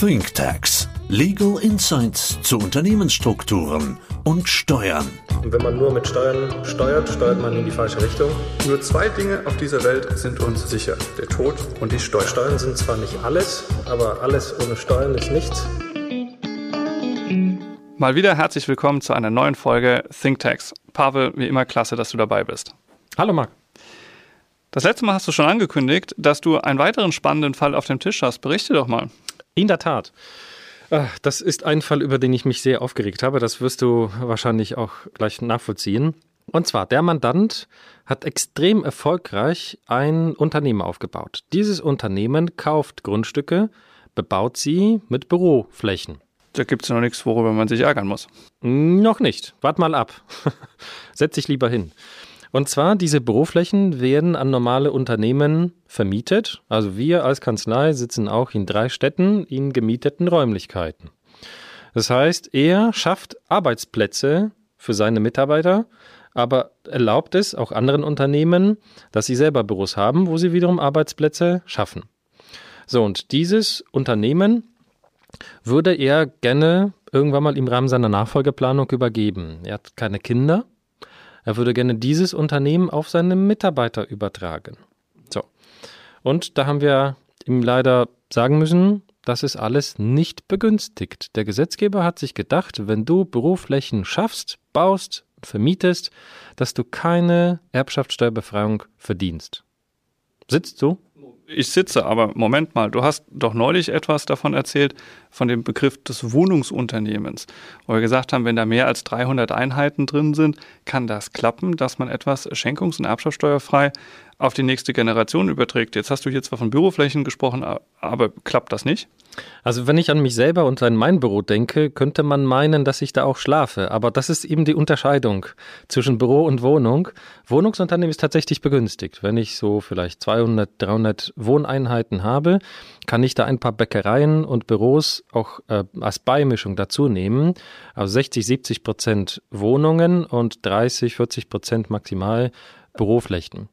ThinkTax. Legal Insights zu Unternehmensstrukturen und Steuern. Und wenn man nur mit Steuern steuert, steuert man in die falsche Richtung. Nur zwei Dinge auf dieser Welt sind uns sicher. Der Tod und die Steuern. Steuern sind zwar nicht alles, aber alles ohne Steuern ist nichts. Mal wieder herzlich willkommen zu einer neuen Folge ThinkTax. Pavel, wie immer klasse, dass du dabei bist. Hallo Marc. Das letzte Mal hast du schon angekündigt, dass du einen weiteren spannenden Fall auf dem Tisch hast. Berichte doch mal. In der Tat. Ah, das ist ein Fall, über den ich mich sehr aufgeregt habe. Das wirst du wahrscheinlich auch gleich nachvollziehen. Und zwar, der Mandant hat extrem erfolgreich ein Unternehmen aufgebaut. Dieses Unternehmen kauft Grundstücke, bebaut sie mit Büroflächen. Da gibt es noch nichts, worüber man sich ärgern muss. Noch nicht. Wart mal ab. Setz dich lieber hin. Und zwar, diese Büroflächen werden an normale Unternehmen vermietet. Also wir als Kanzlei sitzen auch in drei Städten in gemieteten Räumlichkeiten. Das heißt, er schafft Arbeitsplätze für seine Mitarbeiter, aber erlaubt es auch anderen Unternehmen, dass sie selber Büros haben, wo sie wiederum Arbeitsplätze schaffen. So, und dieses Unternehmen würde er gerne irgendwann mal im Rahmen seiner Nachfolgeplanung übergeben. Er hat keine Kinder, er würde gerne dieses Unternehmen auf seine Mitarbeiter übertragen. So. Und da haben wir ihm leider sagen müssen, das ist alles nicht begünstigt. Der Gesetzgeber hat sich gedacht, wenn du Büroflächen schaffst, baust, vermietest, dass du keine Erbschaftssteuerbefreiung verdienst. Sitzt du? Ich sitze, aber Moment mal, du hast doch neulich etwas davon erzählt, von dem Begriff des Wohnungsunternehmens, wo wir gesagt haben, wenn da mehr als 300 Einheiten drin sind, kann das klappen, dass man etwas schenkungs- und erbschaftssteuerfrei auf die nächste Generation überträgt. Jetzt hast du hier zwar von Büroflächen gesprochen, aber klappt das nicht? Also wenn ich an mich selber und an mein Büro denke, könnte man meinen, dass ich da auch schlafe. Aber das ist eben die Unterscheidung zwischen Büro und Wohnung. Wohnungsunternehmen ist tatsächlich begünstigt. Wenn ich so vielleicht 200, 300 Wohneinheiten habe, kann ich da ein paar Bäckereien und Büros auch äh, als Beimischung dazu nehmen. Also 60, 70 Prozent Wohnungen und 30, 40 Prozent maximal Büroflächen.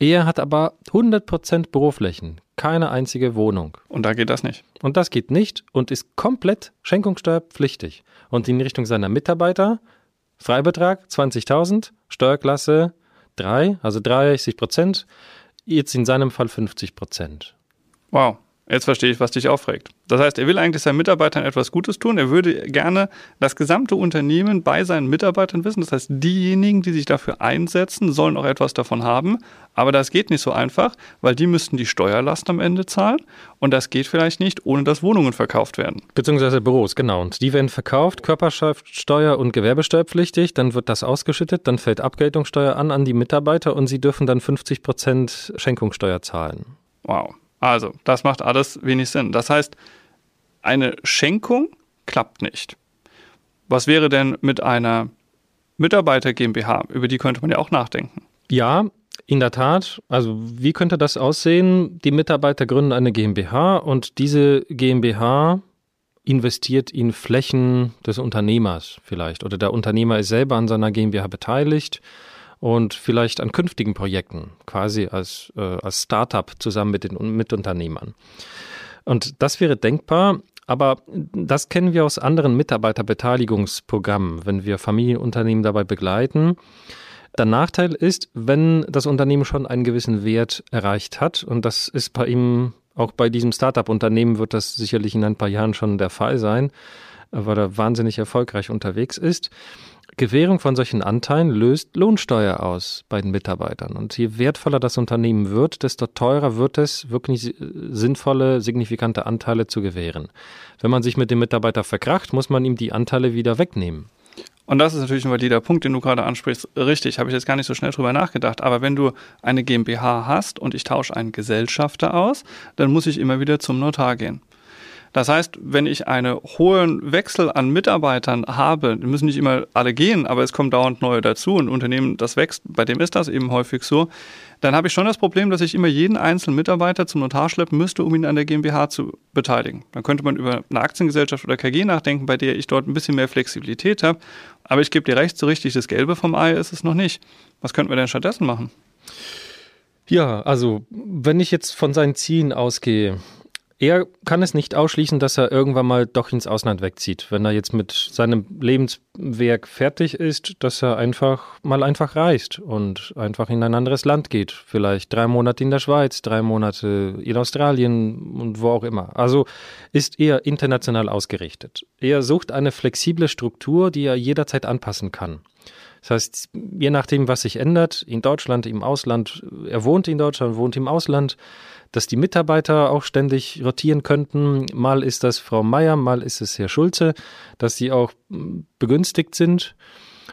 Er hat aber 100% Büroflächen, keine einzige Wohnung. Und da geht das nicht. Und das geht nicht und ist komplett schenkungssteuerpflichtig. Und in Richtung seiner Mitarbeiter, Freibetrag 20.000, Steuerklasse 3, also 30 Prozent, jetzt in seinem Fall 50 Prozent. Wow. Jetzt verstehe ich, was dich aufregt. Das heißt, er will eigentlich seinen Mitarbeitern etwas Gutes tun. Er würde gerne das gesamte Unternehmen bei seinen Mitarbeitern wissen. Das heißt, diejenigen, die sich dafür einsetzen, sollen auch etwas davon haben. Aber das geht nicht so einfach, weil die müssten die Steuerlast am Ende zahlen. Und das geht vielleicht nicht, ohne dass Wohnungen verkauft werden. Beziehungsweise Büros, genau. Und die werden verkauft, Körperschaftssteuer und Gewerbesteuerpflichtig. Dann wird das ausgeschüttet, dann fällt Abgeltungssteuer an an die Mitarbeiter und sie dürfen dann 50 Prozent Schenkungssteuer zahlen. Wow. Also, das macht alles wenig Sinn. Das heißt, eine Schenkung klappt nicht. Was wäre denn mit einer Mitarbeiter GmbH? Über die könnte man ja auch nachdenken. Ja, in der Tat. Also, wie könnte das aussehen? Die Mitarbeiter gründen eine GmbH und diese GmbH investiert in Flächen des Unternehmers vielleicht oder der Unternehmer ist selber an seiner GmbH beteiligt und vielleicht an künftigen Projekten, quasi als, äh, als Startup zusammen mit den Mitunternehmern. Und das wäre denkbar, aber das kennen wir aus anderen Mitarbeiterbeteiligungsprogrammen, wenn wir Familienunternehmen dabei begleiten. Der Nachteil ist, wenn das Unternehmen schon einen gewissen Wert erreicht hat, und das ist bei ihm, auch bei diesem Startup-Unternehmen wird das sicherlich in ein paar Jahren schon der Fall sein, weil er wahnsinnig erfolgreich unterwegs ist, Gewährung von solchen Anteilen löst Lohnsteuer aus bei den Mitarbeitern. Und je wertvoller das Unternehmen wird, desto teurer wird es, wirklich sinnvolle, signifikante Anteile zu gewähren. Wenn man sich mit dem Mitarbeiter verkracht, muss man ihm die Anteile wieder wegnehmen. Und das ist natürlich ein valider Punkt, den du gerade ansprichst. Richtig, habe ich jetzt gar nicht so schnell drüber nachgedacht. Aber wenn du eine GmbH hast und ich tausche einen Gesellschafter aus, dann muss ich immer wieder zum Notar gehen. Das heißt, wenn ich einen hohen Wechsel an Mitarbeitern habe, müssen nicht immer alle gehen, aber es kommen dauernd neue dazu. Ein Unternehmen, das wächst, bei dem ist das eben häufig so. Dann habe ich schon das Problem, dass ich immer jeden einzelnen Mitarbeiter zum Notar schleppen müsste, um ihn an der GmbH zu beteiligen. Dann könnte man über eine Aktiengesellschaft oder KG nachdenken, bei der ich dort ein bisschen mehr Flexibilität habe. Aber ich gebe dir recht, so richtig das Gelbe vom Ei ist es noch nicht. Was könnten wir denn stattdessen machen? Ja, also wenn ich jetzt von seinen Zielen ausgehe, Er kann es nicht ausschließen, dass er irgendwann mal doch ins Ausland wegzieht. Wenn er jetzt mit seinem Lebenswerk fertig ist, dass er einfach mal einfach reist und einfach in ein anderes Land geht. Vielleicht drei Monate in der Schweiz, drei Monate in Australien und wo auch immer. Also ist er international ausgerichtet. Er sucht eine flexible Struktur, die er jederzeit anpassen kann. Das heißt, je nachdem, was sich ändert, in Deutschland, im Ausland, er wohnt in Deutschland, wohnt im Ausland, dass die Mitarbeiter auch ständig rotieren könnten. Mal ist das Frau Meier, mal ist es Herr Schulze, dass sie auch hm, begünstigt sind.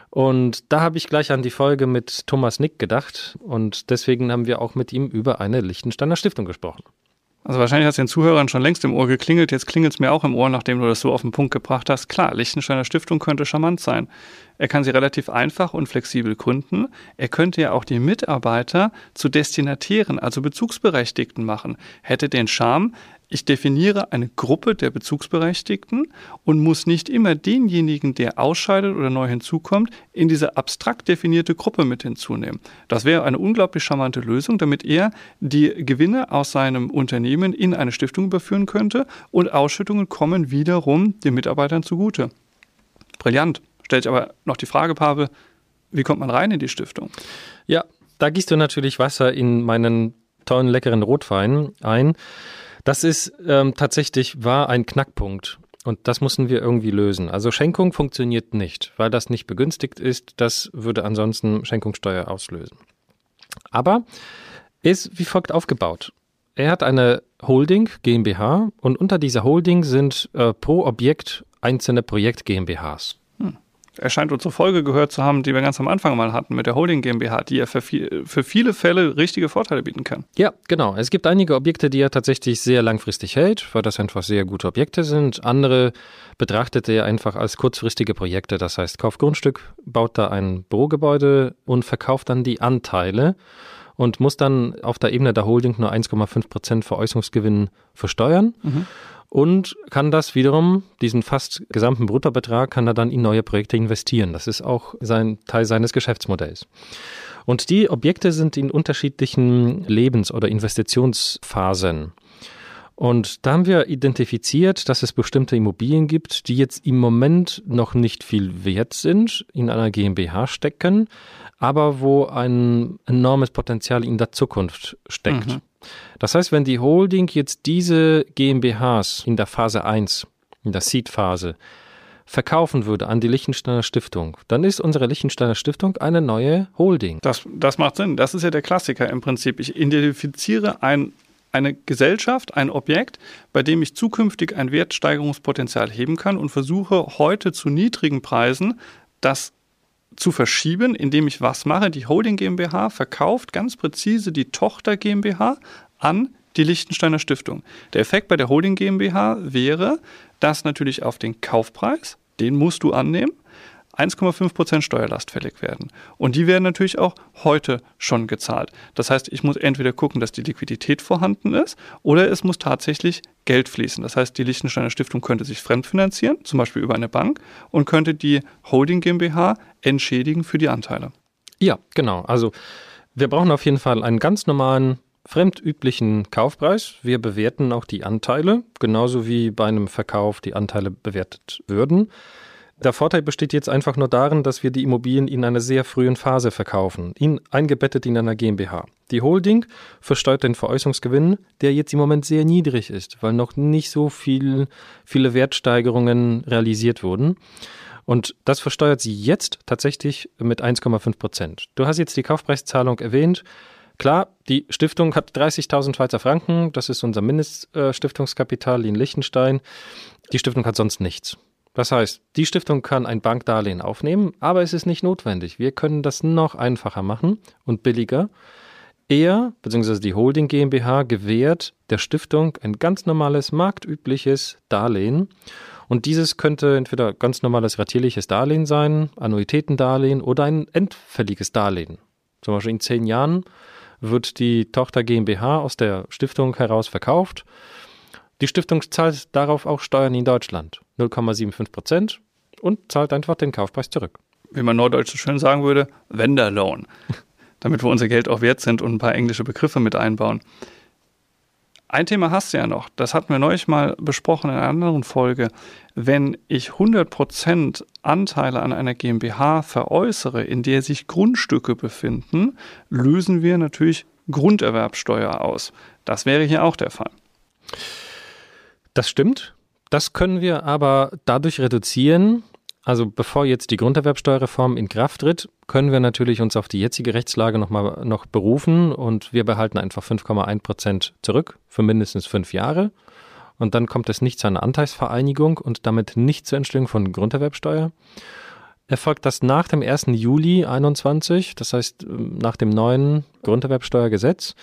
Und da habe ich gleich an die Folge mit Thomas Nick gedacht und deswegen haben wir auch mit ihm über eine Lichtensteiner Stiftung gesprochen. Also wahrscheinlich hat es den Zuhörern schon längst im Ohr geklingelt, jetzt klingelt es mir auch im Ohr, nachdem du das so auf den Punkt gebracht hast. Klar, Lichtensteiner Stiftung könnte charmant sein. Er kann sie relativ einfach und flexibel gründen. Er könnte ja auch die Mitarbeiter zu Destinatieren, also Bezugsberechtigten machen. Hätte den Charme, ich definiere eine Gruppe der Bezugsberechtigten und muss nicht immer denjenigen, der ausscheidet oder neu hinzukommt, in diese abstrakt definierte Gruppe mit hinzunehmen. Das wäre eine unglaublich charmante Lösung, damit er die Gewinne aus seinem Unternehmen in eine Stiftung überführen könnte und Ausschüttungen kommen wiederum den Mitarbeitern zugute. Brillant. Stellt sich aber noch die Frage, Pavel, wie kommt man rein in die Stiftung? Ja, da gießt du natürlich Wasser in meinen tollen, leckeren Rotwein ein. Das ist ähm, tatsächlich war ein Knackpunkt. Und das mussten wir irgendwie lösen. Also Schenkung funktioniert nicht, weil das nicht begünstigt ist. Das würde ansonsten Schenkungssteuer auslösen. Aber ist wie folgt aufgebaut. Er hat eine Holding GmbH und unter dieser Holding sind äh, pro Objekt einzelne Projekt GmbHs er scheint unsere Folge gehört zu haben, die wir ganz am Anfang mal hatten mit der Holding GmbH, die ja für, viel, für viele Fälle richtige Vorteile bieten kann. Ja, genau. Es gibt einige Objekte, die er tatsächlich sehr langfristig hält, weil das einfach sehr gute Objekte sind. Andere betrachtet er einfach als kurzfristige Projekte. Das heißt, kauft Grundstück, baut da ein Bürogebäude und verkauft dann die Anteile und muss dann auf der Ebene der Holding nur 1,5 Prozent Veräußerungsgewinn versteuern. Mhm und kann das wiederum, diesen fast gesamten Bruttobetrag, kann er dann in neue Projekte investieren. Das ist auch sein Teil seines Geschäftsmodells. Und die Objekte sind in unterschiedlichen Lebens- oder Investitionsphasen. Und da haben wir identifiziert, dass es bestimmte Immobilien gibt, die jetzt im Moment noch nicht viel wert sind, in einer GmbH stecken, aber wo ein enormes Potenzial in der Zukunft steckt. Mhm. Das heißt, wenn die Holding jetzt diese GmbHs in der Phase 1, in der Seed-Phase, verkaufen würde an die Lichtensteiner Stiftung, dann ist unsere Lichtensteiner Stiftung eine neue Holding. Das, das macht Sinn. Das ist ja der Klassiker im Prinzip. Ich identifiziere ein, eine Gesellschaft, ein Objekt, bei dem ich zukünftig ein Wertsteigerungspotenzial heben kann und versuche heute zu niedrigen Preisen das zu verschieben, indem ich was mache. Die Holding GmbH verkauft ganz präzise die Tochter GmbH an die Liechtensteiner Stiftung. Der Effekt bei der Holding GmbH wäre, dass natürlich auf den Kaufpreis, den musst du annehmen, 1,5% Steuerlast fällig werden. Und die werden natürlich auch heute schon gezahlt. Das heißt, ich muss entweder gucken, dass die Liquidität vorhanden ist oder es muss tatsächlich Geld fließen. Das heißt, die Liechtensteiner Stiftung könnte sich fremdfinanzieren, zum Beispiel über eine Bank, und könnte die Holding GmbH entschädigen für die Anteile. Ja, genau. Also wir brauchen auf jeden Fall einen ganz normalen fremdüblichen Kaufpreis. Wir bewerten auch die Anteile, genauso wie bei einem Verkauf die Anteile bewertet würden. Der Vorteil besteht jetzt einfach nur darin, dass wir die Immobilien in einer sehr frühen Phase verkaufen, in, eingebettet in einer GmbH. Die Holding versteuert den Veräußerungsgewinn, der jetzt im Moment sehr niedrig ist, weil noch nicht so viel, viele Wertsteigerungen realisiert wurden. Und das versteuert sie jetzt tatsächlich mit 1,5 Prozent. Du hast jetzt die Kaufpreiszahlung erwähnt. Klar, die Stiftung hat 30.000 Schweizer Franken. Das ist unser Mindeststiftungskapital in Liechtenstein. Die Stiftung hat sonst nichts. Das heißt, die Stiftung kann ein Bankdarlehen aufnehmen, aber es ist nicht notwendig. Wir können das noch einfacher machen und billiger. Er bzw. die Holding GmbH gewährt der Stiftung ein ganz normales marktübliches Darlehen. Und dieses könnte entweder ganz normales ratierliches Darlehen sein, Annuitätendarlehen oder ein endfälliges Darlehen. Zum Beispiel in zehn Jahren wird die Tochter GmbH aus der Stiftung heraus verkauft die Stiftung zahlt darauf auch Steuern in Deutschland, 0,75 Prozent, und zahlt einfach den Kaufpreis zurück. Wie man neudeutsch so schön sagen würde, Vendor Loan, damit wir unser Geld auch wert sind und ein paar englische Begriffe mit einbauen. Ein Thema hast du ja noch, das hatten wir neulich mal besprochen in einer anderen Folge. Wenn ich 100% Anteile an einer GmbH veräußere, in der sich Grundstücke befinden, lösen wir natürlich Grunderwerbsteuer aus. Das wäre hier auch der Fall. Das stimmt. Das können wir aber dadurch reduzieren, also bevor jetzt die Grunderwerbsteuerreform in Kraft tritt, können wir natürlich uns auf die jetzige Rechtslage noch mal noch berufen und wir behalten einfach 5,1 Prozent zurück für mindestens fünf Jahre. Und dann kommt es nicht zu einer Anteilsvereinigung und damit nicht zur Entstehung von Grunderwerbsteuer. Erfolgt das nach dem 1. Juli 21, das heißt nach dem neuen Grunderwerbsteuergesetz,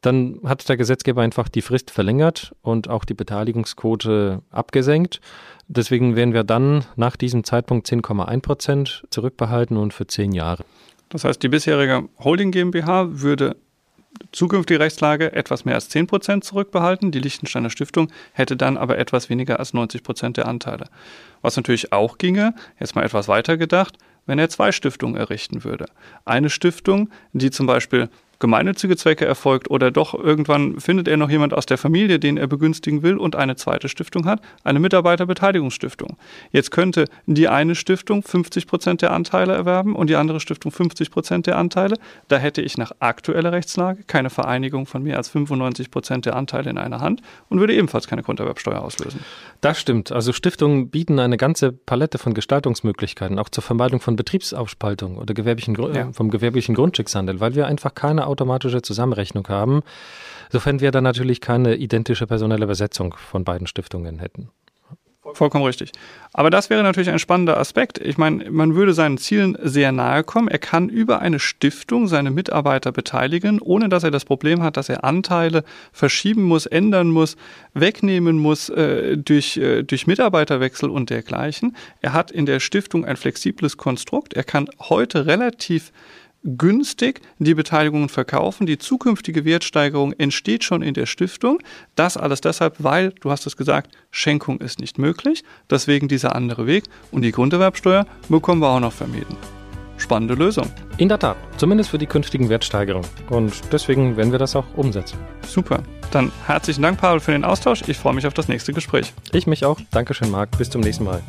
dann hat der Gesetzgeber einfach die Frist verlängert und auch die Beteiligungsquote abgesenkt. Deswegen werden wir dann nach diesem Zeitpunkt 10,1 Prozent zurückbehalten und für zehn Jahre. Das heißt, die bisherige Holding GmbH würde zukünftige Rechtslage etwas mehr als 10 Prozent zurückbehalten. Die Liechtensteiner Stiftung hätte dann aber etwas weniger als 90 Prozent der Anteile. Was natürlich auch ginge, jetzt mal etwas weiter gedacht, wenn er zwei Stiftungen errichten würde. Eine Stiftung, die zum Beispiel gemeinnützige Zwecke erfolgt oder doch irgendwann findet er noch jemand aus der Familie, den er begünstigen will und eine zweite Stiftung hat, eine Mitarbeiterbeteiligungsstiftung. Jetzt könnte die eine Stiftung 50 Prozent der Anteile erwerben und die andere Stiftung 50 Prozent der Anteile. Da hätte ich nach aktueller Rechtslage keine Vereinigung von mehr als 95 Prozent der Anteile in einer Hand und würde ebenfalls keine Grunderwerbsteuer auslösen. Das stimmt. Also Stiftungen bieten eine ganze Palette von Gestaltungsmöglichkeiten, auch zur Vermeidung von Betriebsaufspaltung oder gewerblichen, ja. vom gewerblichen Grundstückshandel, weil wir einfach keine automatische Zusammenrechnung haben, sofern wir dann natürlich keine identische personelle Besetzung von beiden Stiftungen hätten. Vollkommen richtig. Aber das wäre natürlich ein spannender Aspekt. Ich meine, man würde seinen Zielen sehr nahe kommen. Er kann über eine Stiftung seine Mitarbeiter beteiligen, ohne dass er das Problem hat, dass er Anteile verschieben muss, ändern muss, wegnehmen muss äh, durch, äh, durch Mitarbeiterwechsel und dergleichen. Er hat in der Stiftung ein flexibles Konstrukt. Er kann heute relativ günstig die Beteiligungen verkaufen. Die zukünftige Wertsteigerung entsteht schon in der Stiftung. Das alles deshalb, weil, du hast es gesagt, Schenkung ist nicht möglich. Deswegen dieser andere Weg. Und die Grunderwerbsteuer bekommen wir auch noch vermieden. Spannende Lösung. In der Tat, zumindest für die künftigen Wertsteigerungen. Und deswegen werden wir das auch umsetzen. Super. Dann herzlichen Dank, Pavel, für den Austausch. Ich freue mich auf das nächste Gespräch. Ich mich auch. Dankeschön, Marc. Bis zum nächsten Mal.